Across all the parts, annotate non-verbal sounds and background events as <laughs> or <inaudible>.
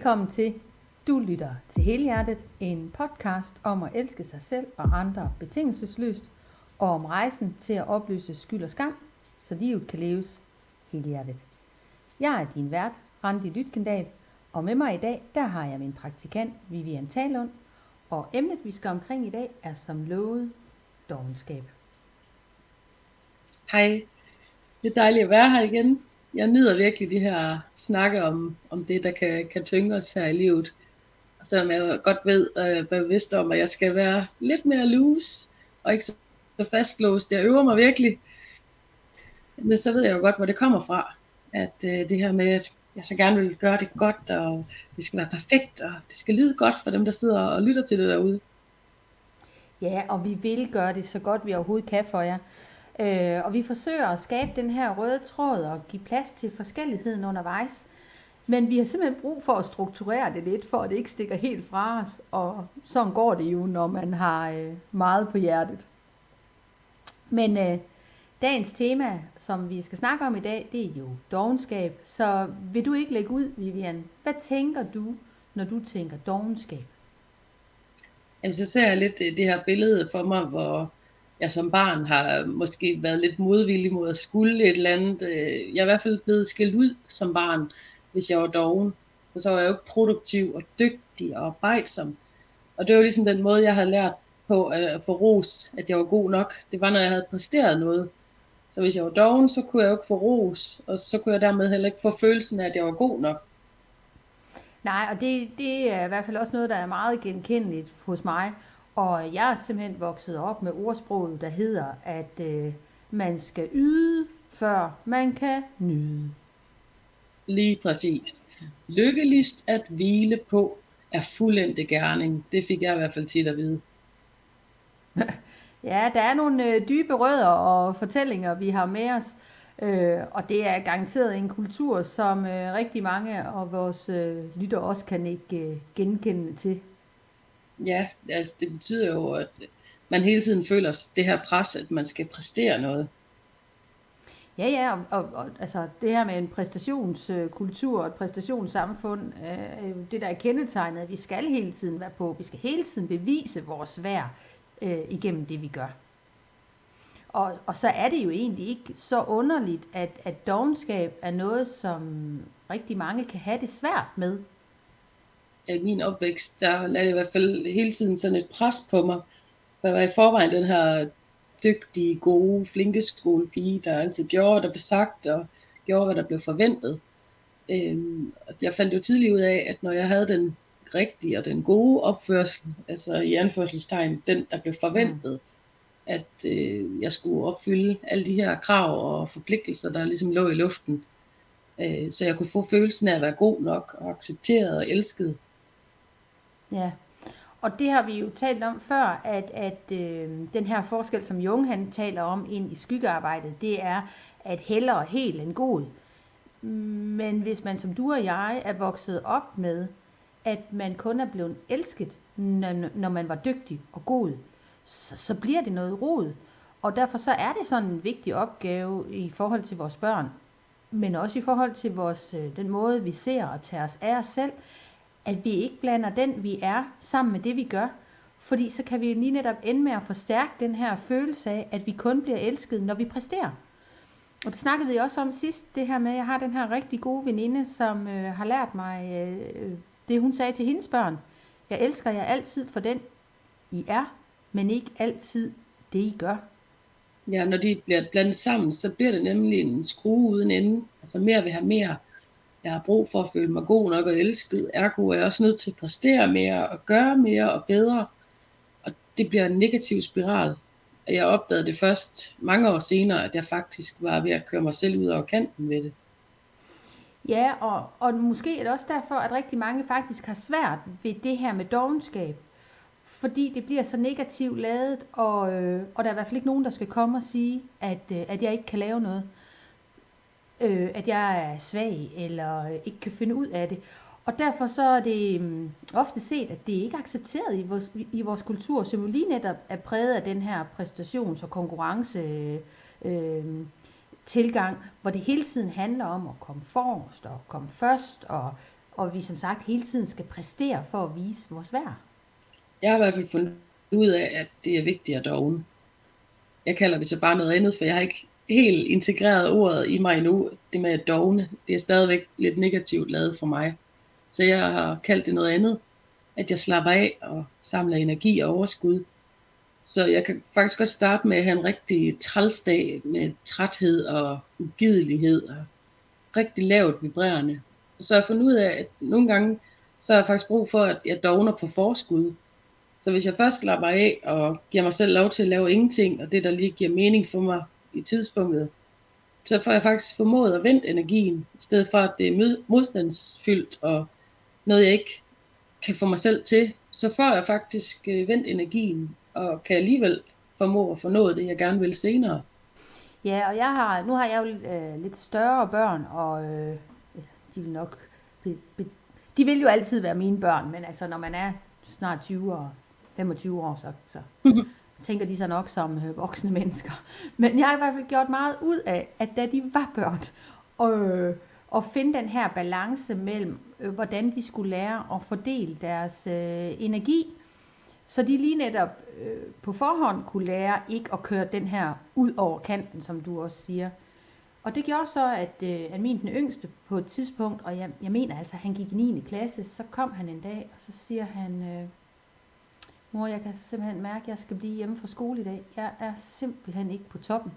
Velkommen til Du lytter til Helhjertet, en podcast om at elske sig selv og andre betingelsesløst, og om rejsen til at opløse skyld og skam, så livet kan leves helhjertet. Jeg er din vært, Randi Lytkendal, og med mig i dag, der har jeg min praktikant Vivian Talund, og emnet vi skal omkring i dag er som lovet dogenskab. Hej, det er dejligt at være her igen jeg nyder virkelig de her snakke om, om det, der kan, kan tynge os her i livet. Og selvom jeg godt ved øh, er bevidst om, at jeg skal være lidt mere loose, og ikke så fastlåst. Jeg øver mig virkelig. Men så ved jeg jo godt, hvor det kommer fra. At øh, det her med, at jeg så gerne vil gøre det godt, og det skal være perfekt, og det skal lyde godt for dem, der sidder og lytter til det derude. Ja, og vi vil gøre det så godt, vi overhovedet kan for jer. Øh, og vi forsøger at skabe den her røde tråd og give plads til forskelligheden undervejs. Men vi har simpelthen brug for at strukturere det lidt, for at det ikke stikker helt fra os. Og sådan går det jo, når man har øh, meget på hjertet. Men øh, dagens tema, som vi skal snakke om i dag, det er jo dogenskab. Så vil du ikke lægge ud, Vivian? Hvad tænker du, når du tænker dogenskab? Jamen, så ser jeg lidt øh, det her billede for mig, hvor jeg som barn har måske været lidt modvillig mod at skulle et eller andet. Øh, jeg er i hvert fald blevet skilt ud som barn, hvis jeg var doven. For så var jeg jo ikke produktiv og dygtig og arbejdsom. Og det var ligesom den måde, jeg havde lært på at få ros, at jeg var god nok. Det var, når jeg havde præsteret noget. Så hvis jeg var doven, så kunne jeg jo ikke få ros, og så kunne jeg dermed heller ikke få følelsen af, at jeg var god nok. Nej, og det, det er i hvert fald også noget, der er meget genkendeligt hos mig. Og jeg er simpelthen vokset op med ordsproget, der hedder, at øh, man skal yde, før man kan nyde. Lige præcis. Lykkeligst at hvile på er fuldendte gerning. Det fik jeg i hvert fald tit at vide. <laughs> ja, der er nogle øh, dybe rødder og fortællinger, vi har med os. Øh, og det er garanteret en kultur, som øh, rigtig mange af vores øh, lytter også kan ikke øh, genkende til. Ja, altså det betyder jo, at man hele tiden føler det her pres, at man skal præstere noget. Ja, ja, og, og, og altså det her med en præstationskultur og et præstationssamfund, øh, er jo det, der er kendetegnet, at vi skal hele tiden være på. Vi skal hele tiden bevise vores værd øh, igennem det, vi gør. Og, og så er det jo egentlig ikke så underligt, at, at dogenskab er noget, som rigtig mange kan have det svært med i min opvækst, der lagde det i hvert fald hele tiden sådan et pres på mig. For jeg var i forvejen den her dygtige, gode, flinke skolepige, der altid gjorde, der blev sagt, og gjorde, hvad der blev forventet. Øhm, jeg fandt jo tidligt ud af, at når jeg havde den rigtige og den gode opførsel, altså i anførselstegn, den, der blev forventet, mm. at øh, jeg skulle opfylde alle de her krav og forpligtelser, der ligesom lå i luften, øh, så jeg kunne få følelsen af at være god nok og accepteret og elsket. Ja, og det har vi jo talt om før, at, at øh, den her forskel, som Jung han taler om ind i skyggearbejdet, det er, at hellere helt end god. Men hvis man som du og jeg er vokset op med, at man kun er blevet elsket, når, når man var dygtig og god, så, så bliver det noget rod. Og derfor så er det sådan en vigtig opgave i forhold til vores børn, men også i forhold til vores, øh, den måde, vi ser og tager os af os selv, at vi ikke blander den, vi er, sammen med det, vi gør. Fordi så kan vi lige netop ende med at forstærke den her følelse af, at vi kun bliver elsket, når vi præsterer. Og det snakkede vi også om sidst, det her med, at jeg har den her rigtig gode veninde, som øh, har lært mig øh, det, hun sagde til hendes børn. Jeg elsker jer altid for den, I er, men ikke altid det, I gør. Ja, når de bliver blandet sammen, så bliver det nemlig en skrue uden ende. Altså mere vil have mere jeg har brug for at føle mig god nok og elsket, ergo er jeg også nødt til at præstere mere og gøre mere og bedre. Og det bliver en negativ spiral. Og jeg opdagede det først mange år senere, at jeg faktisk var ved at køre mig selv ud over kanten med det. Ja, og, og måske er det også derfor, at rigtig mange faktisk har svært ved det her med dogenskab. Fordi det bliver så negativt lavet, og, øh, og der er i hvert fald ikke nogen, der skal komme og sige, at, øh, at jeg ikke kan lave noget øh, at jeg er svag eller ikke kan finde ud af det. Og derfor så er det mm, ofte set, at det ikke er accepteret i vores, i vores kultur, som jo lige netop er præget af den her præstations- og konkurrence øh, øh, tilgang, hvor det hele tiden handler om at komme forrest og komme først og og vi som sagt hele tiden skal præstere for at vise vores værd. Jeg har i hvert fald fundet ud af, at det er vigtigt at dogne. Jeg kalder det så bare noget andet, for jeg har ikke helt integreret ordet i mig nu, Det med dogne, det er stadigvæk lidt negativt lavet for mig. Så jeg har kaldt det noget andet, at jeg slapper af og samler energi og overskud. Så jeg kan faktisk godt starte med at have en rigtig trælsdag med træthed og ugidelighed og rigtig lavt vibrerende. Og så har jeg fundet ud af, at nogle gange, så har jeg faktisk brug for, at jeg dogner på forskud. Så hvis jeg først slapper af og giver mig selv lov til at lave ingenting, og det der lige giver mening for mig i tidspunktet, så får jeg faktisk formået at vente energien, i stedet for at det er modstandsfyldt og noget jeg ikke kan få mig selv til, så får jeg faktisk øh, vendt energien, og kan alligevel formå at få nået det, jeg gerne vil senere. Ja, og jeg har, nu har jeg jo øh, lidt større børn, og øh, de vil nok, be, be, de vil jo altid være mine børn, men altså når man er snart 20 og 25 år, så, så <laughs> tænker de så nok som øh, voksne mennesker. Men jeg har i hvert fald gjort meget ud af, at da de var børn, og, øh, at finde den her balance mellem, øh, hvordan de skulle lære at fordele deres øh, energi, så de lige netop øh, på forhånd kunne lære ikke at køre den her ud over kanten, som du også siger. Og det gjorde så, at, øh, at min den yngste på et tidspunkt, og jeg, jeg mener altså, han gik i 9. klasse, så kom han en dag, og så siger han, øh, mor, jeg kan simpelthen mærke, at jeg skal blive hjemme fra skole i dag. Jeg er simpelthen ikke på toppen.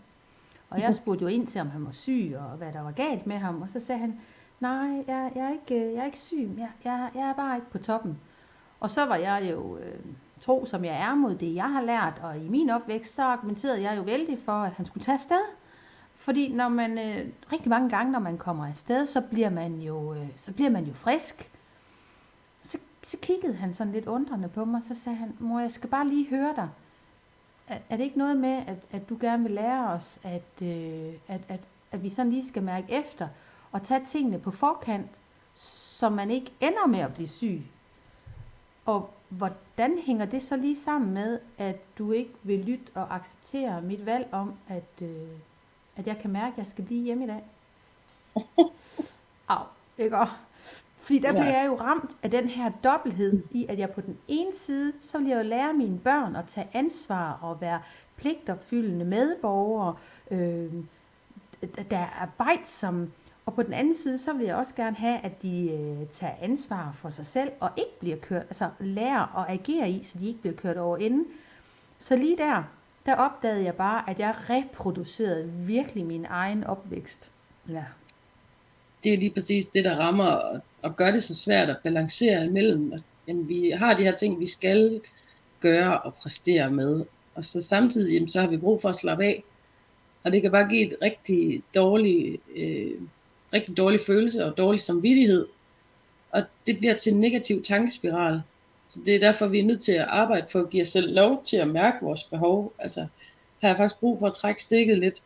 Og jeg spurgte jo ind til, om han var syg, og hvad der var galt med ham. Og så sagde han, nej, jeg, jeg, er, ikke, jeg er ikke syg, jeg, jeg, jeg er bare ikke på toppen. Og så var jeg jo øh, tro, som jeg er mod det, jeg har lært. Og i min opvækst, så argumenterede jeg jo vældig for, at han skulle tage afsted. Fordi når man, øh, rigtig mange gange, når man kommer afsted, så bliver man jo, øh, så bliver man jo frisk. Så, kiggede han sådan lidt undrende på mig, så sagde han, mor, jeg skal bare lige høre dig er, er det ikke noget med, at, at du gerne vil lære os, at, øh, at, at, at vi sådan lige skal mærke efter og tage tingene på forkant, så man ikke ender med at blive syg? Og hvordan hænger det så lige sammen med, at du ikke vil lytte og acceptere mit valg om, at, øh, at jeg kan mærke, at jeg skal blive hjemme i dag? <laughs> Au, ikke? Fordi der ja. bliver jeg jo ramt af den her dobbelthed i, at jeg på den ene side, så vil jeg jo lære mine børn at tage ansvar og være pligtopfyldende medborgere, øh, der er arbejdsomme. Og på den anden side, så vil jeg også gerne have, at de øh, tager ansvar for sig selv og ikke bliver kørt, altså lærer at agere i, så de ikke bliver kørt over enden. Så lige der, der opdagede jeg bare, at jeg reproducerede virkelig min egen opvækst. Ja. Det er lige præcis det, der rammer og gør det så svært at balancere imellem, at jamen, vi har de her ting, vi skal gøre og præstere med, og så samtidig jamen, så har vi brug for at slappe af, og det kan bare give et rigtig dårlig, øh, rigtig dårlig følelse og dårlig samvittighed, og det bliver til en negativ tankespiral. Så det er derfor, vi er nødt til at arbejde på at give os selv lov til at mærke vores behov. Altså, har jeg faktisk brug for at trække stikket lidt,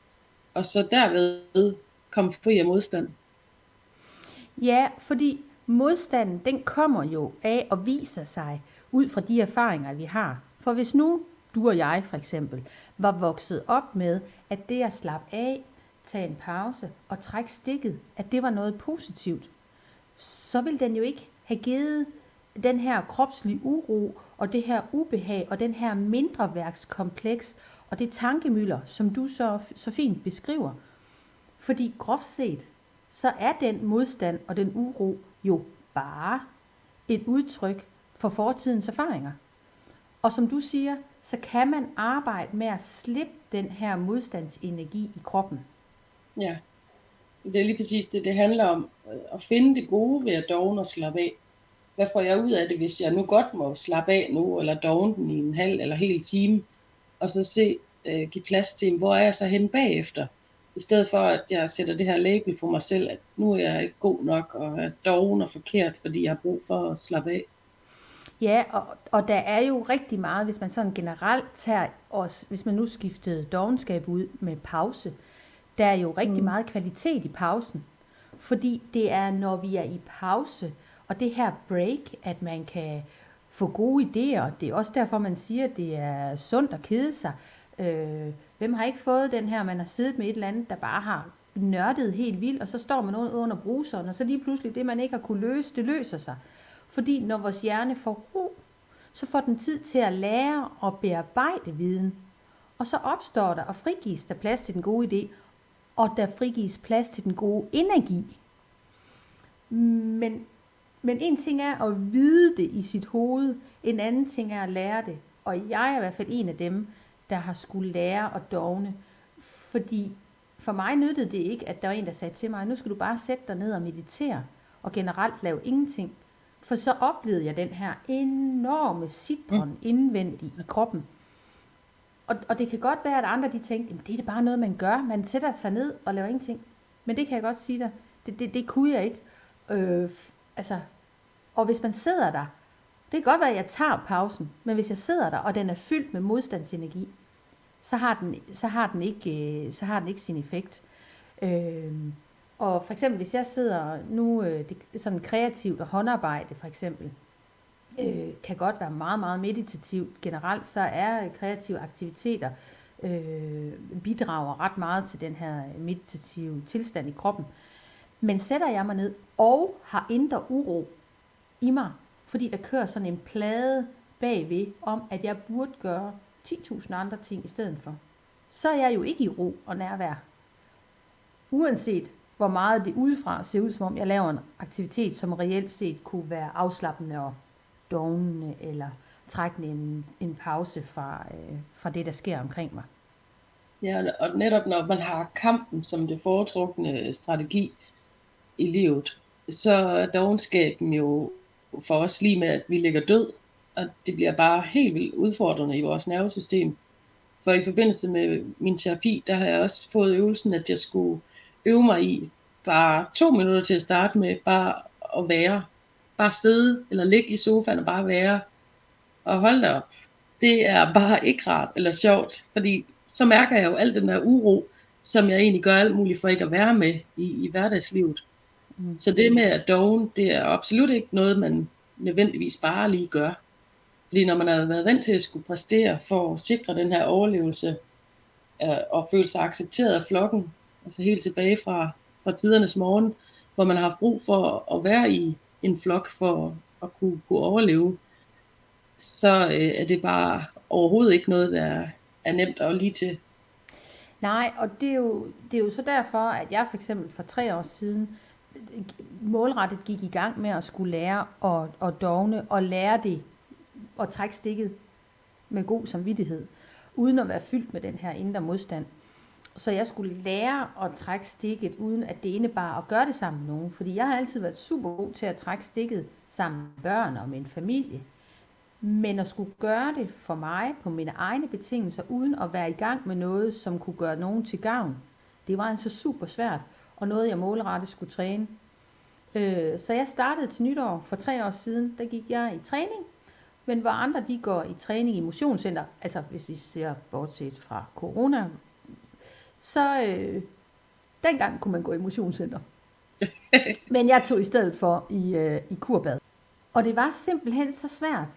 og så derved komme fri af modstand. Ja, fordi modstanden, den kommer jo af og viser sig ud fra de erfaringer, vi har. For hvis nu du og jeg for eksempel var vokset op med, at det at slappe af, tage en pause og trække stikket, at det var noget positivt, så vil den jo ikke have givet den her kropslige uro og det her ubehag og den her mindreværkskompleks og det tankemøller, som du så, så fint beskriver. Fordi groft set, så er den modstand og den uro jo bare et udtryk for fortidens erfaringer. Og som du siger, så kan man arbejde med at slippe den her modstandsenergi i kroppen. Ja, det er lige præcis det, det handler om. At finde det gode ved at dogne og slappe af. Hvad får jeg ud af det, hvis jeg nu godt må slappe af nu, eller dogne den i en halv eller hel time, og så se, øh, give plads til, hvor er jeg så hen bagefter? I stedet for, at jeg sætter det her label på mig selv, at nu er jeg ikke god nok, og er doven og forkert, fordi jeg har brug for at slappe af. Ja, og, og der er jo rigtig meget, hvis man sådan generelt tager os, hvis man nu skiftede dogenskab ud med pause, der er jo rigtig mm. meget kvalitet i pausen. Fordi det er, når vi er i pause, og det her break, at man kan få gode idéer. Det er også derfor, man siger, at det er sundt at kede sig. Øh, Hvem har ikke fået den her, man har siddet med et eller andet, der bare har nørdet helt vildt, og så står man under bruseren, og så lige pludselig det, man ikke har kunne løse, det løser sig. Fordi når vores hjerne får ro, så får den tid til at lære og bearbejde viden. Og så opstår der og frigives der plads til den gode idé, og der frigives plads til den gode energi. Men, men en ting er at vide det i sit hoved, en anden ting er at lære det. Og jeg er i hvert fald en af dem, der har skulle lære at dogne. Fordi for mig nyttede det ikke, at der var en, der sagde til mig, nu skal du bare sætte dig ned og meditere, og generelt lave ingenting. For så oplevede jeg den her enorme sidren mm. indvendigt i kroppen. Og, og det kan godt være, at andre de tænkte, at det er det bare noget, man gør. Man sætter sig ned og laver ingenting. Men det kan jeg godt sige dig, det, det, det kunne jeg ikke. Øh, altså, og hvis man sidder der, det kan godt være, at jeg tager pausen, men hvis jeg sidder der, og den er fyldt med modstandsenergi, så har den, så har den, ikke, øh, så har den ikke sin effekt. Øh, og for eksempel, hvis jeg sidder nu, øh, det, sådan kreativt og håndarbejde for eksempel, øh, kan godt være meget, meget meditativt. Generelt så er kreative aktiviteter øh, bidrager ret meget til den her meditative tilstand i kroppen. Men sætter jeg mig ned og har indre uro i mig, fordi der kører sådan en plade bagved om, at jeg burde gøre 10.000 andre ting i stedet for, så er jeg jo ikke i ro og nærvær. Uanset hvor meget det udefra ser ud, som om jeg laver en aktivitet, som reelt set kunne være afslappende og dognende, eller trække en, en pause fra, øh, fra det, der sker omkring mig. Ja, og netop når man har kampen som det foretrukne strategi i livet, så er dogenskaben jo for os lige med, at vi ligger død, og det bliver bare helt vildt udfordrende i vores nervesystem. For i forbindelse med min terapi, der har jeg også fået øvelsen, at jeg skulle øve mig i bare to minutter til at starte med, bare at være. Bare sidde eller ligge i sofaen og bare være. Og hold da op. Det er bare ikke rart eller sjovt, fordi så mærker jeg jo al den der uro, som jeg egentlig gør alt muligt for ikke at være med i, i hverdagslivet. Mm. Så det med at dogen, det er absolut ikke noget, man nødvendigvis bare lige gør. Fordi når man har været vant til at skulle præstere for at sikre den her overlevelse, øh, og føle sig accepteret af flokken, altså helt tilbage fra, fra tidernes morgen, hvor man har haft brug for at være i en flok for at kunne, kunne overleve, så øh, er det bare overhovedet ikke noget, der er nemt at lige til. Nej, og det er, jo, det er jo så derfor, at jeg for eksempel for tre år siden målrettet gik i gang med at skulle lære at, at dogne og lære det og trække stikket med god samvittighed, uden at være fyldt med den her indre modstand. Så jeg skulle lære at trække stikket, uden at det indebar at gøre det sammen med nogen. Fordi jeg har altid været super god til at trække stikket sammen med børn og min familie. Men at skulle gøre det for mig på mine egne betingelser, uden at være i gang med noget, som kunne gøre nogen til gavn, det var altså super svært, og noget jeg målrettet skulle træne. Øh, så jeg startede til nytår for tre år siden, der gik jeg i træning, men hvor andre de går i træning i motionscenter, altså hvis vi ser bortset fra corona, så øh, dengang kunne man gå i motionscenter. <laughs> Men jeg tog i stedet for i, øh, i kurbad. Og det var simpelthen så svært.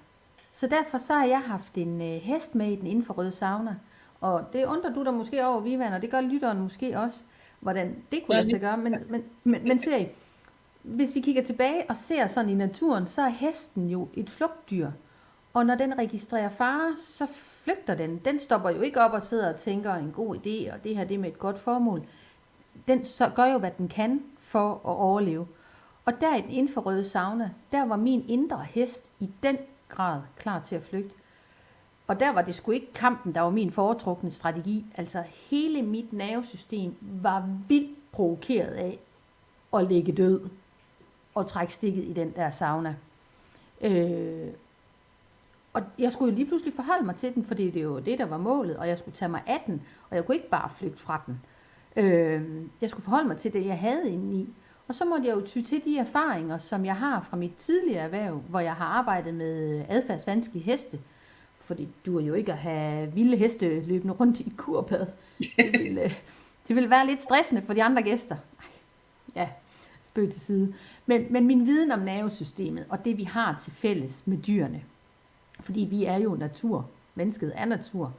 Så derfor så har jeg haft en øh, hest med i den infrarøde sauna. Og det undrer du dig måske over, Vivan, og det gør lytteren måske også, hvordan det kunne lade sig gøre. Men, men, men, men ser I, hvis vi kigger tilbage og ser sådan i naturen, så er hesten jo et flugtdyr. Og når den registrerer fare, så flygter den. Den stopper jo ikke op og sidder og tænker en god idé, og det her det er med et godt formål. Den så gør jo, hvad den kan for at overleve. Og der i den infrarøde sauna, der var min indre hest i den grad klar til at flygte. Og der var det sgu ikke kampen, der var min foretrukne strategi. Altså hele mit nervesystem var vildt provokeret af at ligge død og trække stikket i den der sauna. Øh, og jeg skulle jo lige pludselig forholde mig til den, fordi det var det, der var målet, og jeg skulle tage mig af den, og jeg kunne ikke bare flygte fra den. Øh, jeg skulle forholde mig til det, jeg havde inde i. Og så måtte jeg jo ty til de erfaringer, som jeg har fra mit tidligere erhverv, hvor jeg har arbejdet med adfærdsvanskelige heste. Fordi du er jo ikke at have vilde heste løbende rundt i kurbad. Det <laughs> ville, øh, det ville være lidt stressende for de andre gæster. Ja, spøg til side. Men, men min viden om nervesystemet og det, vi har til fælles med dyrene, fordi vi er jo natur, mennesket er natur,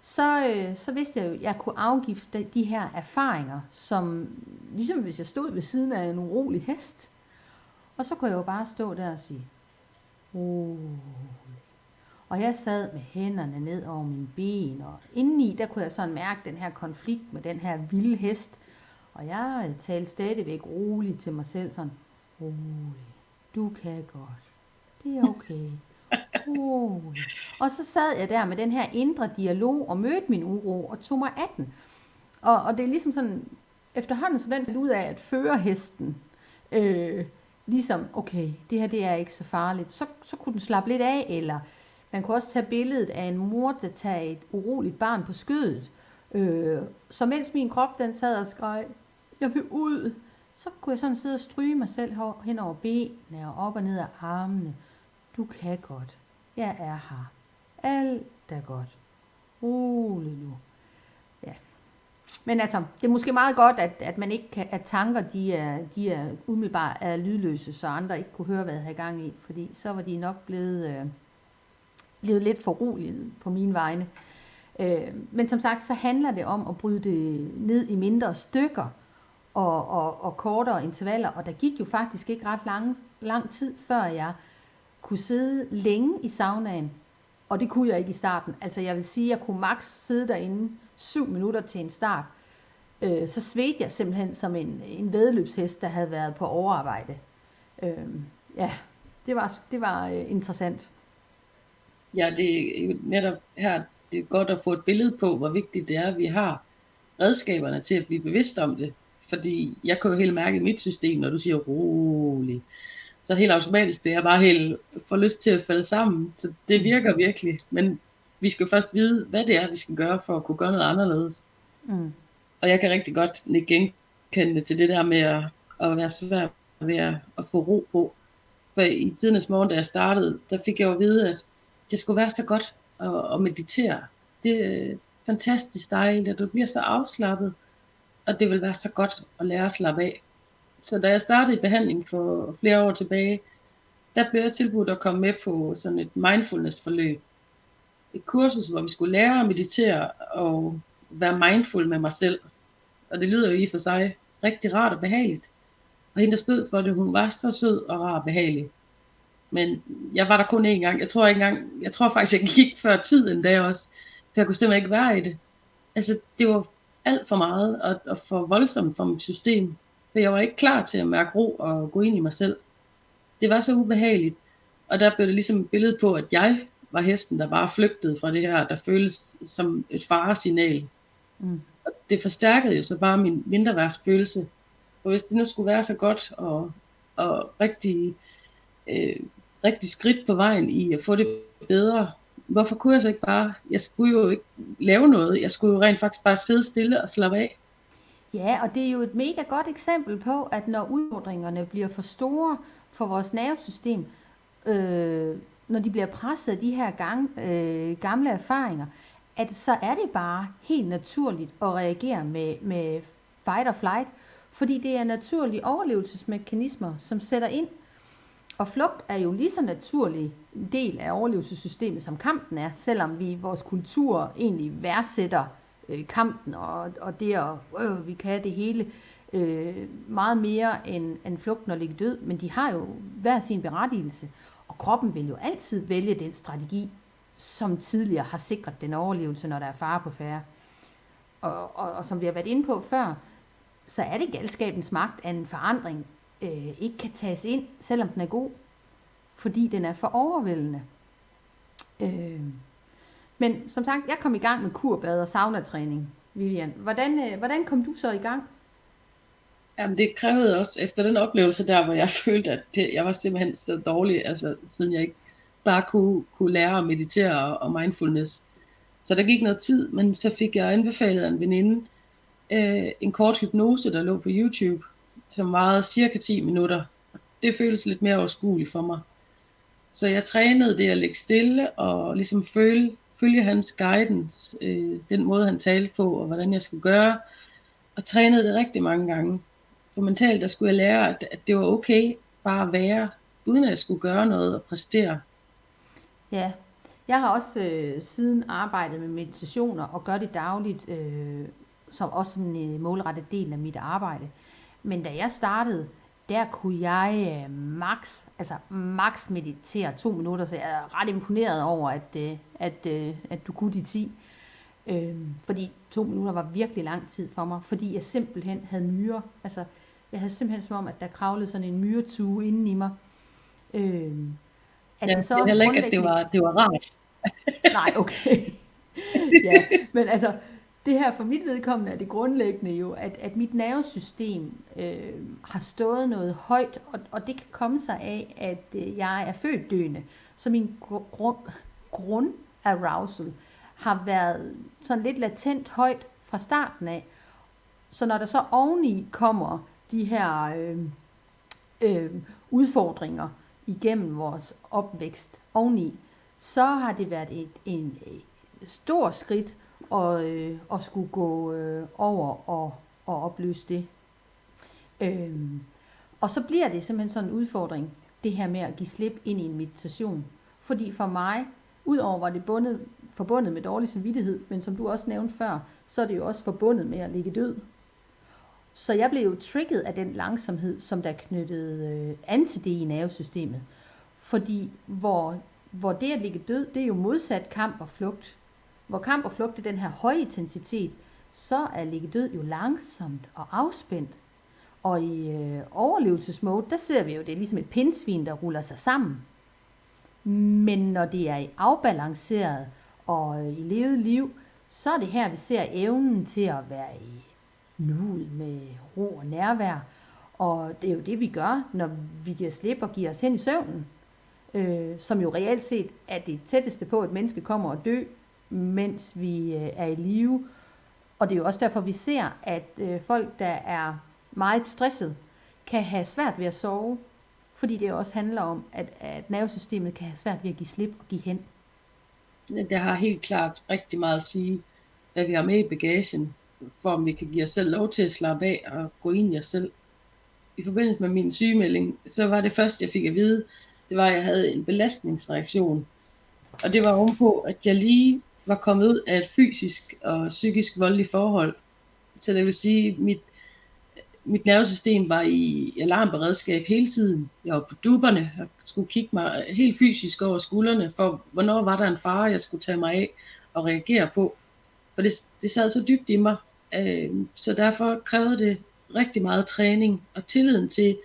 så, øh, så vidste jeg jo, at jeg kunne afgifte de, de her erfaringer, som ligesom hvis jeg stod ved siden af en urolig hest. Og så kunne jeg jo bare stå der og sige, rolig. Og jeg sad med hænderne ned over mine ben, og indeni, der kunne jeg sådan mærke den her konflikt med den her vilde hest. Og jeg øh, talte stadigvæk roligt til mig selv sådan, rolig, du kan godt, det er okay. Rolig. Og så sad jeg der med den her indre dialog og mødte min uro og tog mig af den. Og, og det er ligesom sådan, efterhånden som den fandt ud af at føre hesten, øh, ligesom, okay, det her det er ikke så farligt, så, så kunne den slappe lidt af, eller man kunne også tage billedet af en mor, der tager et uroligt barn på skødet. Øh, så mens min krop den sad og skreg, jeg vil ud, så kunne jeg sådan sidde og stryge mig selv hen over benene og op og ned af armene. Du kan godt. Jeg er her. Alt er godt. Rolig nu. Ja. Men altså, det er måske meget godt, at, at man ikke kan, at tanker, de er, de er umiddelbart er lydløse, så andre ikke kunne høre, hvad jeg havde gang i, fordi så var de nok blevet, øh, blevet lidt for rolig på mine vegne. Øh, men som sagt, så handler det om at bryde det ned i mindre stykker og, og, og kortere intervaller, og der gik jo faktisk ikke ret lang, lang tid, før jeg kunne sidde længe i saunaen, og det kunne jeg ikke i starten. Altså jeg vil sige, at jeg kunne maks sidde derinde syv minutter til en start. Øh, så svedte jeg simpelthen som en, en vedløbshest, der havde været på overarbejde. Øh, ja, det var, det var øh, interessant. Ja, det er jo netop her, det er godt at få et billede på, hvor vigtigt det er, at vi har redskaberne til at blive bevidste om det. Fordi jeg kan jo helt mærke i mit system, når du siger rolig, så helt automatisk bliver jeg bare helt for lyst til at falde sammen. Så det mm. virker virkelig. Men vi skal først vide, hvad det er, vi skal gøre for at kunne gøre noget anderledes. Mm. Og jeg kan rigtig godt genkende til det der med at, at være svær ved at, at få ro på. For i tidens morgen, da jeg startede, der fik jeg jo at vide, at det skulle være så godt at, at meditere. Det er fantastisk dejligt, at du bliver så afslappet, og det vil være så godt at lære at slappe af. Så da jeg startede i behandling for flere år tilbage, der blev jeg tilbudt at komme med på sådan et mindfulness-forløb. Et kursus, hvor vi skulle lære at meditere og være mindful med mig selv. Og det lyder jo i for sig rigtig rart og behageligt. Og hende, der stod for det, hun var så sød og rar og behagelig. Men jeg var der kun én gang. Jeg tror, ikke engang, jeg tror faktisk, jeg gik før tid en dag også. For jeg kunne simpelthen ikke være i det. Altså, det var alt for meget og, og for voldsomt for mit system. For jeg var ikke klar til at mærke ro og gå ind i mig selv. Det var så ubehageligt. Og der blev det ligesom et billede på, at jeg var hesten, der bare flygtede fra det her, der føles som et faresignal. Mm. Og det forstærkede jo så bare min mindreværdsfølelse. Og hvis det nu skulle være så godt og, og rigtig, øh, rigtig skridt på vejen i at få det bedre, hvorfor kunne jeg så ikke bare, jeg skulle jo ikke lave noget, jeg skulle jo rent faktisk bare sidde stille og slappe af. Ja, og det er jo et mega godt eksempel på, at når udfordringerne bliver for store for vores nervesystem, øh, når de bliver presset af de her gang, øh, gamle erfaringer, at så er det bare helt naturligt at reagere med, med fight or flight, fordi det er naturlige overlevelsesmekanismer, som sætter ind. Og flugt er jo lige så naturlig en del af overlevelsessystemet, som kampen er, selvom vi i vores kultur egentlig værdsætter øh, kampen og, og det at øh, vi kan det hele øh, meget mere end, end flugten og ligge død, men de har jo hver sin berettigelse, og kroppen vil jo altid vælge den strategi, som tidligere har sikret den overlevelse, når der er fare på færre. Og, og, og som vi har været inde på før, så er det galskabens magt, at en forandring øh, ikke kan tages ind, selvom den er god, fordi den er for overvældende. Øh, men som sagt, jeg kom i gang med kurbad og saunatræning, Vivian. Hvordan, øh, hvordan kom du så i gang? Jamen det krævede også, efter den oplevelse der, hvor jeg <laughs> følte, at det, jeg var simpelthen så dårlig, altså siden jeg ikke bare kunne, kunne lære at meditere og mindfulness. Så der gik noget tid, men så fik jeg anbefalet af en veninde øh, en kort hypnose, der lå på YouTube, som varede cirka 10 minutter. Det føles lidt mere overskueligt for mig. Så jeg trænede det at ligge stille og ligesom føle følge hans guidance, øh, den måde han talte på, og hvordan jeg skulle gøre, og trænede det rigtig mange gange. For mentalt, der skulle jeg lære, at, at det var okay bare at være, uden at jeg skulle gøre noget og præstere. Ja, Jeg har også øh, siden arbejdet med meditationer og gør det dagligt, øh, som også en en målrettet del af mit arbejde. Men da jeg startede, der kunne jeg øh, max, altså max meditere to minutter, så jeg er ret imponeret over, at, øh, at, øh, at du kunne de 10. Øh, fordi to minutter var virkelig lang tid for mig, fordi jeg simpelthen havde myrer. Altså, jeg havde simpelthen som om, at der kravlede sådan en myretue inden i mig. Øh, at ja, det så er heller ikke, at det var, det var rart. Nej, okay. <laughs> ja, men altså, det her for mit vedkommende er det grundlæggende jo, at, at mit nervesystem øh, har stået noget højt, og, og det kan komme sig af, at øh, jeg er født døende. Så min grund, arousal har været sådan lidt latent højt fra starten af. Så når der så oveni kommer de her øh, øh, udfordringer igennem vores opvækst oveni, så har det været et, en, et stor skridt og, øh, og skulle gå øh, over og, og opløse det. Øh, og så bliver det simpelthen sådan en udfordring, det her med at give slip ind i en meditation. Fordi for mig, udover var det bundet, forbundet med dårlig samvittighed, men som du også nævnte før, så er det jo også forbundet med at ligge død. Så jeg blev jo trigget af den langsomhed, som der knyttede øh, an til det i nervesystemet. Fordi hvor, hvor det at ligge død, det er jo modsat kamp og flugt. Hvor kamp og flugt er den her høje intensitet, så er ligge død jo langsomt og afspændt. Og i øh, overlevelsesmode, der ser vi jo, det er ligesom et pindsvin, der ruller sig sammen. Men når det er i afbalanceret og øh, i levet liv, så er det her, vi ser evnen til at være i nuet med ro og nærvær. Og det er jo det, vi gør, når vi giver slip og giver os hen i søvnen. Øh, som jo reelt set er det tætteste på, at menneske kommer og dø, mens vi øh, er i live. Og det er jo også derfor, vi ser, at øh, folk, der er meget stresset, kan have svært ved at sove, fordi det også handler om, at, at nervesystemet kan have svært ved at give slip og give hen. Det har helt klart rigtig meget at sige, hvad vi har med i bagagen, for om vi kan give os selv lov til at slappe af og gå ind i os selv. I forbindelse med min sygemelding, så var det første, jeg fik at vide, det var, at jeg havde en belastningsreaktion. Og det var ovenpå, at jeg lige var kommet ud af et fysisk og psykisk voldeligt forhold. Så det vil sige, mit, mit nervesystem var i alarmberedskab hele tiden. Jeg var på duberne og skulle kigge mig helt fysisk over skuldrene, for hvornår var der en fare, jeg skulle tage mig af og reagere på. For det, det sad så dybt i mig. Øh, så derfor krævede det rigtig meget træning og tilliden til,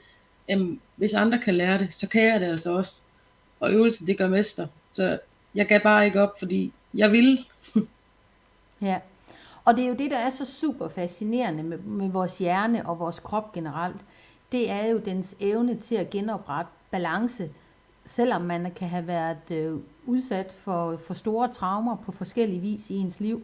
at hvis andre kan lære det, så kan jeg det altså også. Og øvelsen, det gør mester. Så jeg gav bare ikke op, fordi jeg ville. <laughs> ja, og det er jo det, der er så super fascinerende med, med vores hjerne og vores krop generelt. Det er jo dens evne til at genoprette balance, selvom man kan have været øh, udsat for, for store traumer på forskellige vis i ens liv.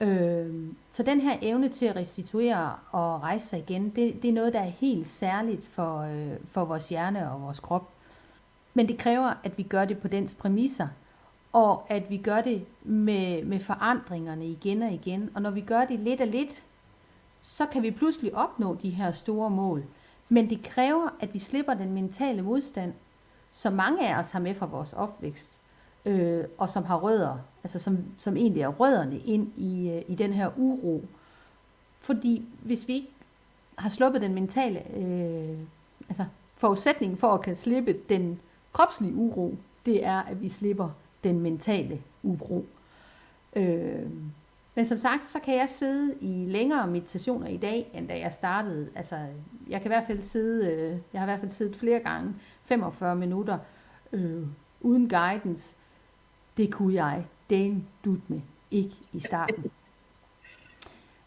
Øh, så den her evne til at restituere og rejse sig igen, det, det er noget, der er helt særligt for, øh, for vores hjerne og vores krop. Men det kræver, at vi gør det på dens præmisser, og at vi gør det med, med forandringerne igen og igen. Og når vi gør det lidt og lidt, så kan vi pludselig opnå de her store mål. Men det kræver, at vi slipper den mentale modstand, som mange af os har med fra vores opvækst, øh, og som har rødder, altså som, som egentlig er rødderne ind i, øh, i den her uro. Fordi hvis vi ikke har sluppet den mentale, øh, altså forudsætningen for at kan slippe den kropslige uro, det er, at vi slipper den mentale uro. Øh, men som sagt, så kan jeg sidde i længere meditationer i dag, end da jeg startede. Altså, jeg kan i hvert fald sidde, øh, jeg har i hvert fald siddet flere gange, 45 minutter, øh, uden guidance. Det kunne jeg den dut med ikke i starten.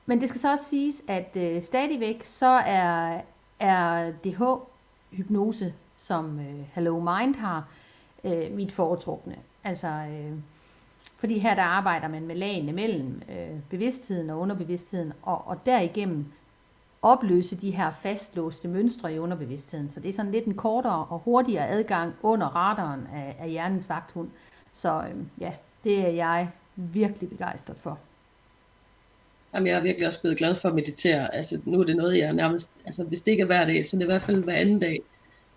Men det skal så også siges, at øh, stadigvæk så er, er DH-hypnose, som øh, Hello Mind har, øh, mit foretrukne. Altså, øh, fordi her der arbejder man med lagene mellem øh, bevidstheden og underbevidstheden, og, og derigennem opløse de her fastlåste mønstre i underbevidstheden. Så det er sådan lidt en kortere og hurtigere adgang under radaren af, af hjernens vagthund. Så øh, ja, det er jeg virkelig begejstret for. Jamen, jeg er virkelig også blevet glad for at meditere. Altså, nu er det noget, jeg nærmest, altså hvis det ikke er hver dag, så det er i hvert fald hver anden dag,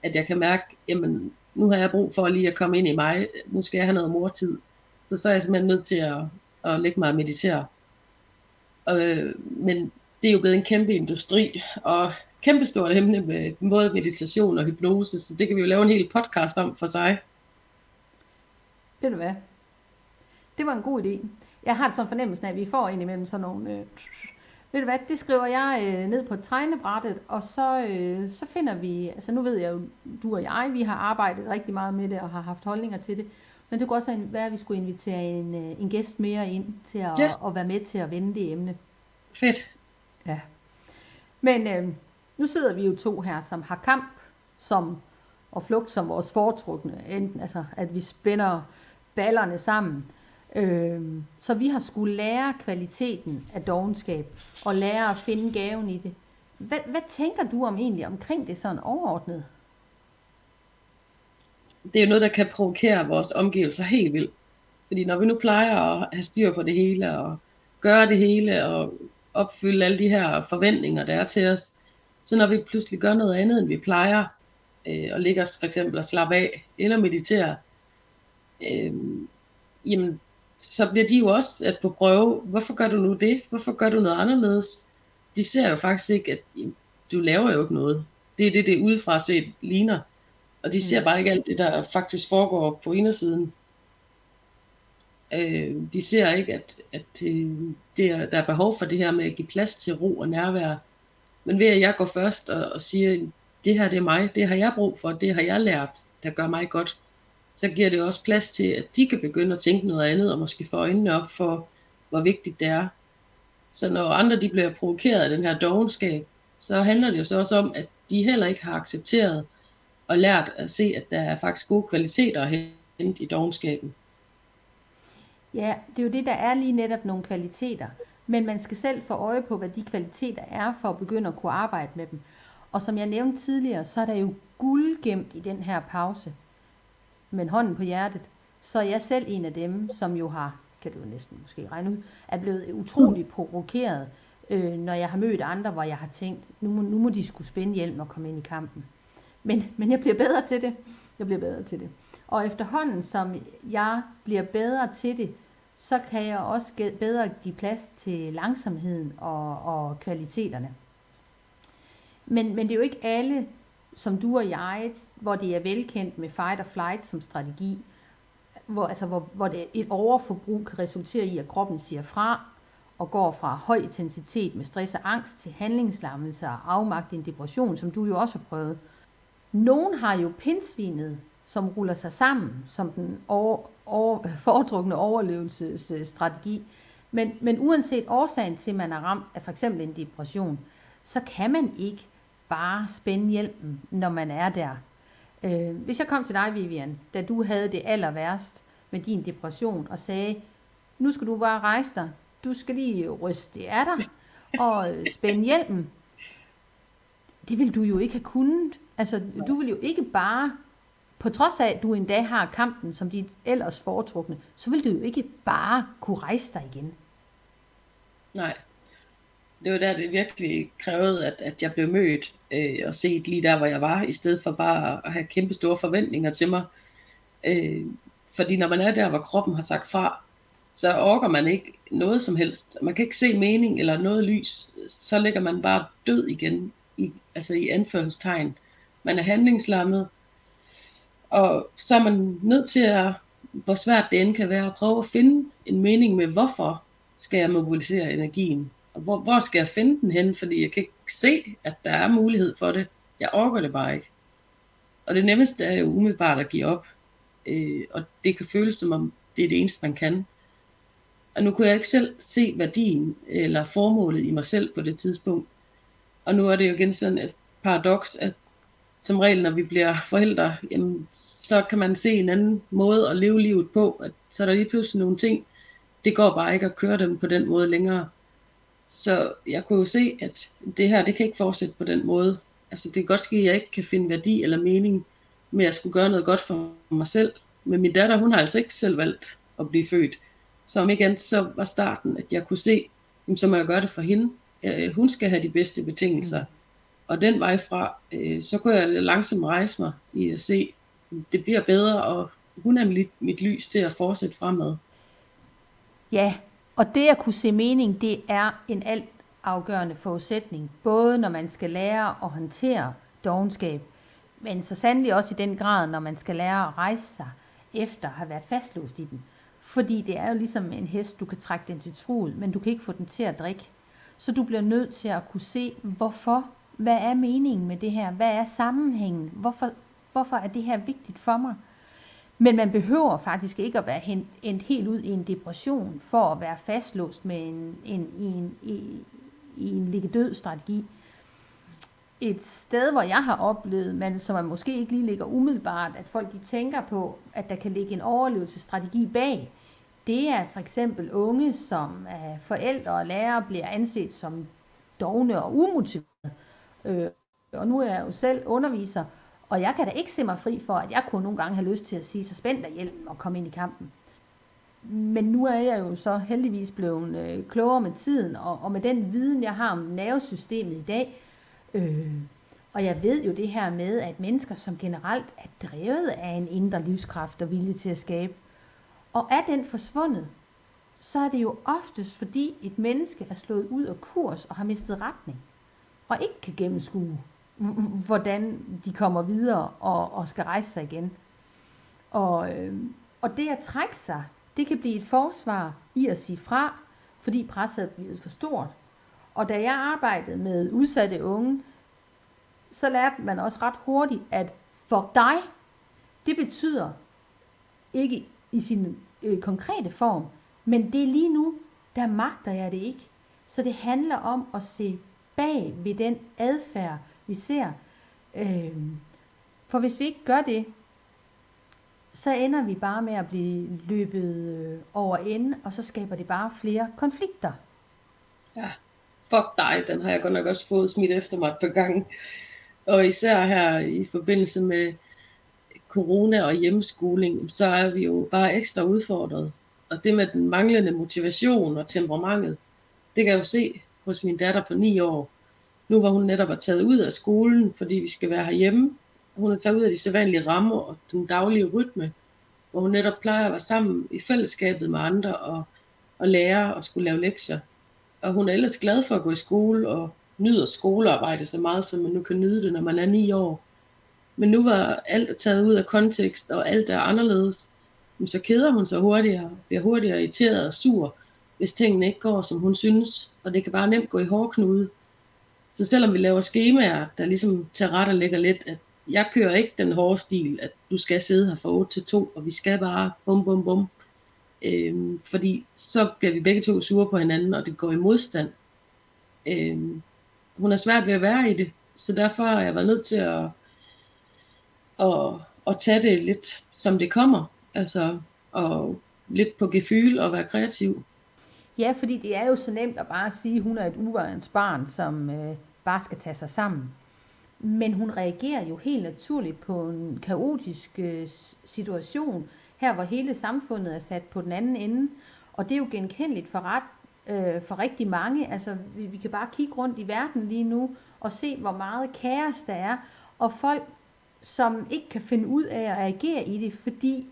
at jeg kan mærke, jamen, nu har jeg brug for lige at komme ind i mig, nu skal jeg have noget mortid. Så så er jeg simpelthen nødt til at, at lægge mig og meditere. Øh, men det er jo blevet en kæmpe industri, og kæmpestort emne med både meditation og hypnose, så det kan vi jo lave en hel podcast om for sig. Ved du hvad? Det var en god idé. Jeg har sådan fornemmelsen af, at vi får indimellem sådan nogle... Øh, ved du hvad, det skriver jeg øh, ned på tegnebrættet, og så, øh, så finder vi... Altså nu ved jeg jo, du og jeg, vi har arbejdet rigtig meget med det og har haft holdninger til det. Men det kunne også være, at vi skulle invitere en, øh, en gæst mere ind til at, ja. at være med til at vende det emne. Fedt. Ja. Men øh, nu sidder vi jo to her, som har kamp som, og flugt som vores foretrukne. Enten, altså, at vi spænder ballerne sammen. Øh, så vi har skulle lære kvaliteten af dogenskab, og lære at finde gaven i det. Hvad, hvad tænker du om egentlig omkring det sådan overordnet? Det er jo noget, der kan provokere vores omgivelser helt vildt. Fordi når vi nu plejer at have styr på det hele, og gøre det hele, og opfylde alle de her forventninger, der er til os, så når vi pludselig gør noget andet, end vi plejer, øh, og ligger os for eksempel og slappe af, eller meditere, øh, jamen, så bliver de jo også at på prøve, hvorfor gør du nu det? Hvorfor gør du noget anderledes? De ser jo faktisk ikke, at du laver jo ikke noget. Det er det, det udefra set ligner. Og de ser mm. bare ikke alt det, der faktisk foregår på indersiden. Øh, de ser ikke, at, at øh, det er, der er behov for det her med at give plads til ro og nærvær. Men ved at jeg går først og, og siger, det her det er mig, det har jeg brug for, det har jeg lært, der gør mig godt, så giver det også plads til, at de kan begynde at tænke noget andet, og måske få øjnene op for, hvor vigtigt det er. Så når andre de bliver provokeret af den her dogenskab, så handler det jo så også om, at de heller ikke har accepteret og lært at se, at der er faktisk gode kvaliteter at hente i dogenskaben. Ja, det er jo det, der er lige netop nogle kvaliteter. Men man skal selv få øje på, hvad de kvaliteter er, for at begynde at kunne arbejde med dem. Og som jeg nævnte tidligere, så er der jo guld gemt i den her pause men hånden på hjertet, så er jeg selv en af dem, som jo har, kan du næsten måske regne ud, er blevet utrolig provokeret, øh, når jeg har mødt andre, hvor jeg har tænkt, nu må, nu må de skulle spænde hjelm og komme ind i kampen. Men, men jeg bliver bedre til det. Jeg bliver bedre til det. Og efterhånden, som jeg bliver bedre til det, så kan jeg også bedre give plads til langsomheden og, og kvaliteterne. Men, men det er jo ikke alle, som du og jeg, hvor det er velkendt med fight or flight som strategi, hvor, altså, hvor, hvor det et overforbrug kan resultere i, at kroppen siger fra, og går fra høj intensitet med stress og angst til handlingslammelse og afmagt i en depression, som du jo også har prøvet. Nogen har jo pinsvinet, som ruller sig sammen som den over, over, <laughs> foretrukne overlevelsesstrategi. Men, men uanset årsagen til, at man er ramt af for eksempel en depression, så kan man ikke bare spænde hjælpen, når man er der. Øh, hvis jeg kom til dig, Vivian, da du havde det aller værst med din depression, og sagde, nu skal du bare rejse dig, du skal lige ryste det af dig, og spænde hjælpen. Det vil du jo ikke have kunnet. Altså, du vil jo ikke bare, på trods af, at du en dag har kampen som dit ellers foretrukne, så vil du jo ikke bare kunne rejse dig igen. Nej det var der, det virkelig krævede, at, at jeg blev mødt øh, og set lige der, hvor jeg var, i stedet for bare at have kæmpe store forventninger til mig. Øh, fordi når man er der, hvor kroppen har sagt fra, så orker man ikke noget som helst. Man kan ikke se mening eller noget lys. Så ligger man bare død igen, i, altså i anførselstegn. Man er handlingslammet, og så er man nødt til at, hvor svært det end kan være, at prøve at finde en mening med, hvorfor skal jeg mobilisere energien og hvor, hvor skal jeg finde den hen? Fordi jeg kan ikke se, at der er mulighed for det. Jeg overgår det bare ikke. Og det nemmeste er jo umiddelbart at give op. Øh, og det kan føles som om, det er det eneste, man kan. Og nu kunne jeg ikke selv se værdien eller formålet i mig selv på det tidspunkt. Og nu er det jo igen sådan et paradoks, at som regel, når vi bliver forældre, jamen, så kan man se en anden måde at leve livet på. At så er der lige pludselig nogle ting, det går bare ikke at køre dem på den måde længere. Så jeg kunne jo se, at det her, det kan ikke fortsætte på den måde. Altså det kan godt ske, at jeg ikke kan finde værdi eller mening med at skulle gøre noget godt for mig selv. Men min datter, hun har altså ikke selv valgt at blive født. Så om ikke andet, så var starten, at jeg kunne se, så må jeg gøre det for hende. Hun skal have de bedste betingelser. Mm. Og den vej fra, øh, så kunne jeg langsomt rejse mig i at se, det bliver bedre, og hun er mit, mit lys til at fortsætte fremad. Ja, og det at kunne se mening, det er en alt afgørende forudsætning, både når man skal lære at håndtere dogenskab, men så sandelig også i den grad, når man skal lære at rejse sig efter at have været fastlåst i den. Fordi det er jo ligesom en hest, du kan trække den til truet, men du kan ikke få den til at drikke. Så du bliver nødt til at kunne se, hvorfor, hvad er meningen med det her, hvad er sammenhængen, hvorfor, hvorfor er det her vigtigt for mig. Men man behøver faktisk ikke at være endt helt ud i en depression for at være fastlåst med en, en, i en, i, i en ligge død strategi. Et sted, hvor jeg har oplevet, men som man måske ikke lige ligger umiddelbart, at folk de tænker på, at der kan ligge en overlevelsesstrategi bag, det er for eksempel unge, som af forældre og lærere bliver anset som dogne og umotiverede. Øh, og nu er jeg jo selv underviser, og jeg kan da ikke se mig fri for, at jeg kunne nogle gange have lyst til at sige, så spænd dig hjelmen og kom ind i kampen. Men nu er jeg jo så heldigvis blevet øh, klogere med tiden, og, og med den viden, jeg har om nervesystemet i dag, øh, og jeg ved jo det her med, at mennesker som generelt er drevet af en indre livskraft og vilje til at skabe, og er den forsvundet, så er det jo oftest fordi et menneske er slået ud af kurs og har mistet retning, og ikke kan gennemskue, hvordan de kommer videre og, og skal rejse sig igen. Og, øh, og det at trække sig, det kan blive et forsvar i at sige fra, fordi presset er blevet for stort. Og da jeg arbejdede med udsatte unge, så lærte man også ret hurtigt, at for dig, det betyder ikke i sin øh, konkrete form, men det er lige nu, der magter jeg det ikke. Så det handler om at se bag ved den adfærd, vi ser. Øh, for hvis vi ikke gør det, så ender vi bare med at blive løbet øh, over ende, og så skaber det bare flere konflikter. Ja, fuck dig, den har jeg godt nok også fået smidt efter mig et par gange. Og især her i forbindelse med corona og hjemmeskoling, så er vi jo bare ekstra udfordret. Og det med den manglende motivation og temperamentet, det kan jeg jo se hos min datter på 9 år. Nu var hun netop taget ud af skolen, fordi vi skal være herhjemme. Hun er taget ud af de sædvanlige rammer og den daglige rytme, hvor hun netop plejer at være sammen i fællesskabet med andre og, og lære og skulle lave lektier. Og hun er ellers glad for at gå i skole og nyder skolearbejde så meget, som man nu kan nyde det, når man er ni år. Men nu var alt taget ud af kontekst, og alt er anderledes. Så keder hun sig hurtigere, bliver hurtigere irriteret og sur, hvis tingene ikke går, som hun synes. Og det kan bare nemt gå i hårdknude. Så selvom vi laver skemaer, der ligesom tager ret og lægger lidt, at jeg kører ikke den hårde stil, at du skal sidde her fra 8 til 2, og vi skal bare bum bum bum. Øhm, fordi så bliver vi begge to sure på hinanden, og det går i modstand. Øhm, hun er svært ved at være i det, så derfor har jeg været nødt til at, at, at tage det lidt som det kommer. Altså, og lidt på gefyl og være kreativ. Ja, fordi det er jo så nemt at bare sige, at hun er et uvarens barn, som øh, bare skal tage sig sammen. Men hun reagerer jo helt naturligt på en kaotisk øh, situation, her hvor hele samfundet er sat på den anden ende. Og det er jo genkendeligt for, ret, øh, for rigtig mange. Altså, vi, vi kan bare kigge rundt i verden lige nu og se, hvor meget kaos der er. Og folk, som ikke kan finde ud af at agere i det, fordi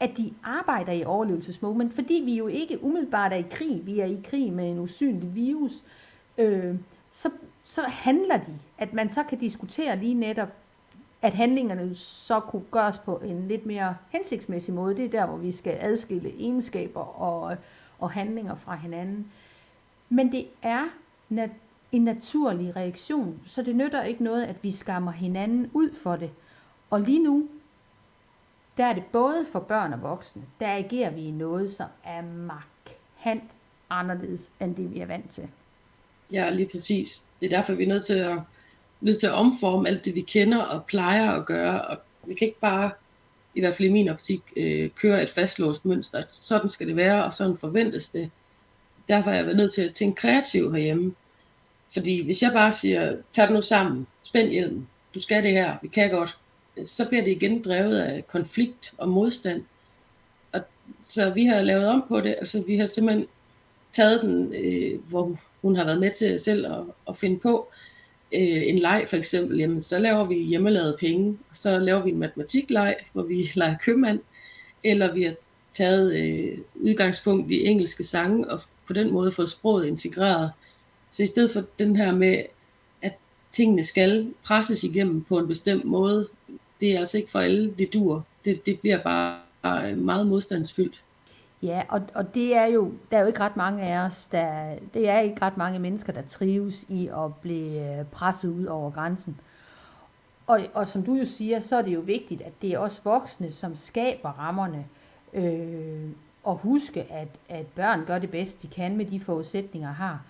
at de arbejder i overlevelsesmode, men fordi vi jo ikke umiddelbart er i krig, vi er i krig med en usynlig virus, øh, så, så handler de, at man så kan diskutere lige netop, at handlingerne så kunne gøres på en lidt mere hensigtsmæssig måde. Det er der, hvor vi skal adskille egenskaber og, og handlinger fra hinanden. Men det er nat- en naturlig reaktion, så det nytter ikke noget, at vi skammer hinanden ud for det. Og lige nu, der er det både for børn og voksne, der agerer vi i noget, som er markant anderledes, end det vi er vant til. Ja, lige præcis. Det er derfor, vi er nødt til at, nødt til at omforme alt det, vi kender og plejer at gøre. Og vi kan ikke bare, i hvert fald i min optik, øh, køre et fastlåst mønster. At sådan skal det være, og sådan forventes det. Derfor er jeg nødt til at tænke kreativt herhjemme. Fordi hvis jeg bare siger, tag det nu sammen, spænd hjelmen, du skal det her, vi kan godt, så bliver det igen drevet af konflikt og modstand. Og, så vi har lavet om på det, altså vi har simpelthen taget den, øh, hvor hun har været med til selv at, at finde på øh, en leg for eksempel, jamen så laver vi hjemmelavede penge, og så laver vi en matematikleg, hvor vi <laughs> leger købmand, eller vi har taget øh, udgangspunkt i engelske sange, og på den måde fået sproget integreret. Så i stedet for den her med, at tingene skal presses igennem på en bestemt måde, det er altså ikke for alle, det dur. Det, det bliver bare øh, meget modstandsfyldt. Ja, og, og det er jo, der er jo ikke ret mange af os, der, det er ikke ret mange mennesker, der trives i at blive øh, presset ud over grænsen. Og, og som du jo siger, så er det jo vigtigt, at det er os voksne, som skaber rammerne, øh, og huske, at, at børn gør det bedst, de kan med de forudsætninger, har,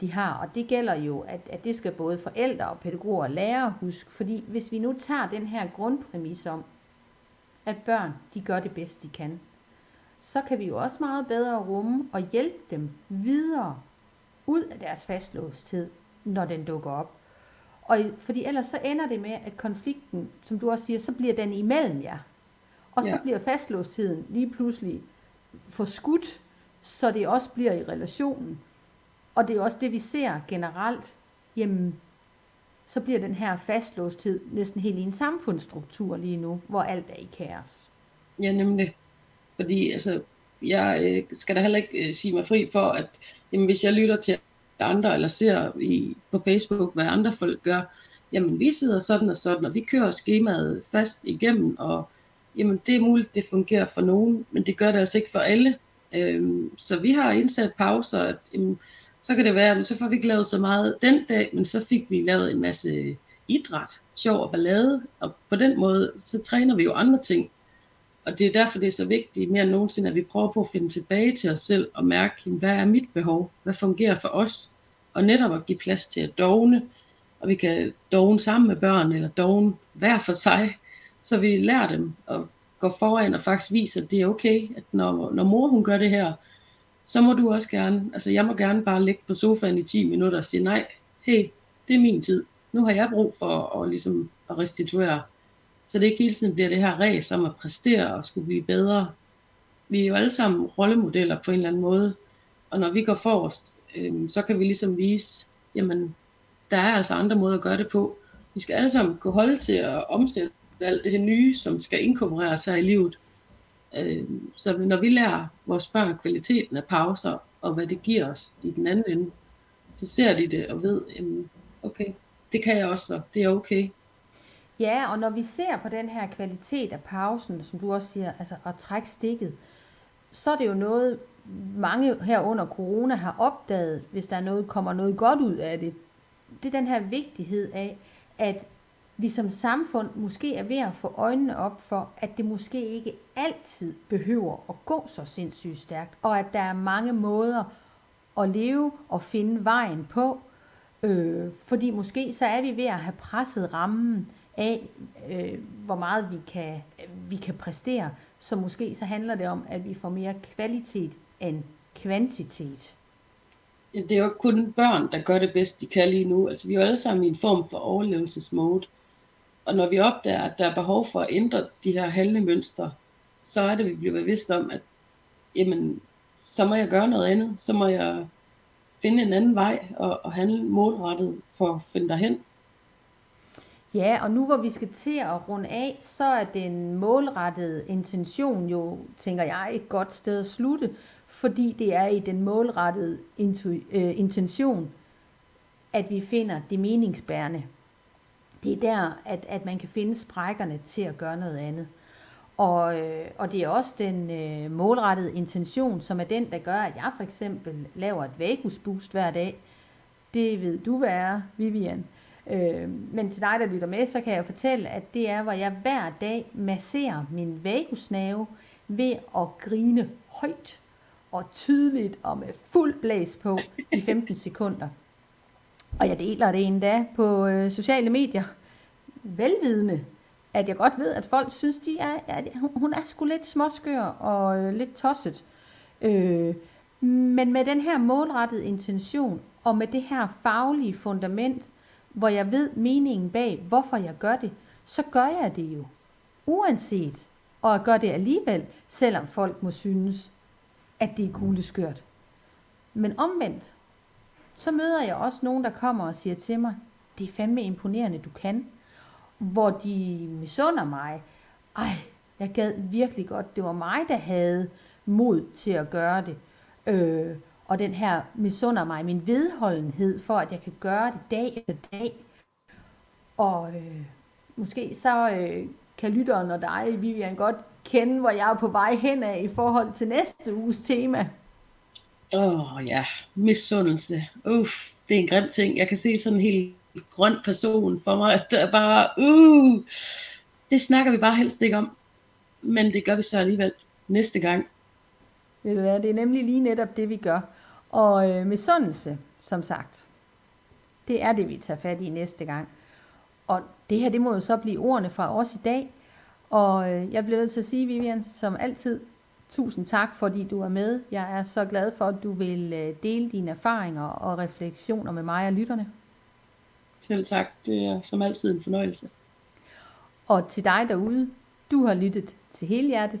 de har. Og det gælder jo, at, at det skal både forældre og pædagoger og lærere huske. Fordi hvis vi nu tager den her grundpræmis om, at børn de gør det bedst, de kan, så kan vi jo også meget bedre rumme og hjælpe dem videre ud af deres fastlåsthed, når den dukker op. Og fordi ellers så ender det med, at konflikten, som du også siger, så bliver den imellem jer. Og så ja. bliver fastlåstheden lige pludselig forskudt, så det også bliver i relationen. Og det er også det, vi ser generelt. Jamen, så bliver den her fastlåsthed næsten helt i en samfundsstruktur lige nu, hvor alt er i kaos. Ja, nemlig. Fordi altså, jeg øh, skal da heller ikke øh, sige mig fri for, at jamen, hvis jeg lytter til andre, eller ser i, på Facebook, hvad andre folk gør, jamen vi sidder sådan og sådan, og vi kører skemaet fast igennem, og jamen det er muligt, det fungerer for nogen, men det gør det altså ikke for alle. Øhm, så vi har indsat pauser, at jamen, så kan det være, at så får vi ikke lavet så meget den dag, men så fik vi lavet en masse idræt, sjov og ballade, og på den måde, så træner vi jo andre ting. Og det er derfor, det er så vigtigt mere end nogensinde, at vi prøver på at finde tilbage til os selv og mærke, hvad er mit behov? Hvad fungerer for os? Og netop at give plads til at dogne, og vi kan dogne sammen med børn, eller dogne hver for sig, så vi lærer dem at gå foran og faktisk vise, at det er okay, at når, når mor hun gør det her, så må du også gerne, altså jeg må gerne bare ligge på sofaen i 10 minutter og sige, nej, hey, det er min tid. Nu har jeg brug for at, ligesom, at restituere. Så det ikke hele tiden bliver det her ræs om at præstere og skulle blive bedre. Vi er jo alle sammen rollemodeller på en eller anden måde. Og når vi går forrest, øh, så kan vi ligesom vise, jamen, der er altså andre måder at gøre det på. Vi skal alle sammen kunne holde til at omsætte alt det her nye, som skal inkorporeres her i livet. Øh, så når vi lærer vores børn kvaliteten af pauser, og hvad det giver os i den anden ende, så ser de det og ved, jamen, okay, det kan jeg også, det er okay. Ja, og når vi ser på den her kvalitet af pausen, som du også siger, altså at trække stikket, så er det jo noget, mange her under corona har opdaget, hvis der er noget, kommer noget godt ud af det. Det er den her vigtighed af, at vi som samfund måske er ved at få øjnene op for, at det måske ikke altid behøver at gå så sindssygt stærkt, og at der er mange måder at leve og finde vejen på, øh, fordi måske så er vi ved at have presset rammen af, øh, hvor meget vi kan, vi kan præstere, så måske så handler det om, at vi får mere kvalitet end kvantitet. Det er jo kun børn, der gør det bedst, de kan lige nu. Altså, vi er jo alle sammen i en form for overlevelsesmode. Og når vi opdager, at der er behov for at ændre de her handlemønstre, så er det, at vi bliver bevidst om, at jamen, så må jeg gøre noget andet. Så må jeg finde en anden vej og, og handle målrettet for at finde derhen. Ja, og nu hvor vi skal til at runde af, så er den målrettede intention jo, tænker jeg, et godt sted at slutte, fordi det er i den målrettede intu- øh, intention, at vi finder det meningsbærende det er der, at, at man kan finde sprækkerne til at gøre noget andet. Og, øh, og det er også den øh, målrettede intention, som er den, der gør, at jeg for eksempel laver et vagus boost hver dag. Det ved du, hvad er, Vivian. Øh, men til dig, der lytter med, så kan jeg fortælle, at det er, hvor jeg hver dag masserer min vagusnave ved at grine højt og tydeligt og med fuld blæs på i 15 sekunder. Og jeg deler det endda på øh, sociale medier, velvidende, at jeg godt ved, at folk synes, de er, at hun er sgu lidt småskør og øh, lidt tosset. Øh, men med den her målrettede intention, og med det her faglige fundament, hvor jeg ved meningen bag, hvorfor jeg gør det, så gør jeg det jo. Uanset, og jeg gør det alligevel, selvom folk må synes, at det er kugleskørt. Men omvendt, så møder jeg også nogen, der kommer og siger til mig, det er fandme imponerende, du kan. Hvor de misunder mig. Ej, Jeg gad virkelig godt. Det var mig, der havde mod til at gøre det. Øh, og den her misunder mig, min vedholdenhed for, at jeg kan gøre det dag efter dag. Og øh, måske så øh, kan lytteren og dig, Vivian, godt kende, hvor jeg er på vej hen af i forhold til næste uges tema. Åh oh, ja, misundelse. Uff, det er en grim ting. Jeg kan se sådan en helt grøn person for mig, der bare, uh, det snakker vi bare helst ikke om. Men det gør vi så alligevel næste gang. Du hvad, det er nemlig lige netop det, vi gør. Og øh, misundelse, som sagt, det er det, vi tager fat i næste gang. Og det her, det må jo så blive ordene fra os i dag. Og øh, jeg bliver nødt til at sige, Vivian, som altid, tusind tak, fordi du er med. Jeg er så glad for, at du vil øh, dele dine erfaringer og refleksioner med mig og lytterne. Selv tak. Det er som altid en fornøjelse. Og til dig derude, du har lyttet til hele hjertet.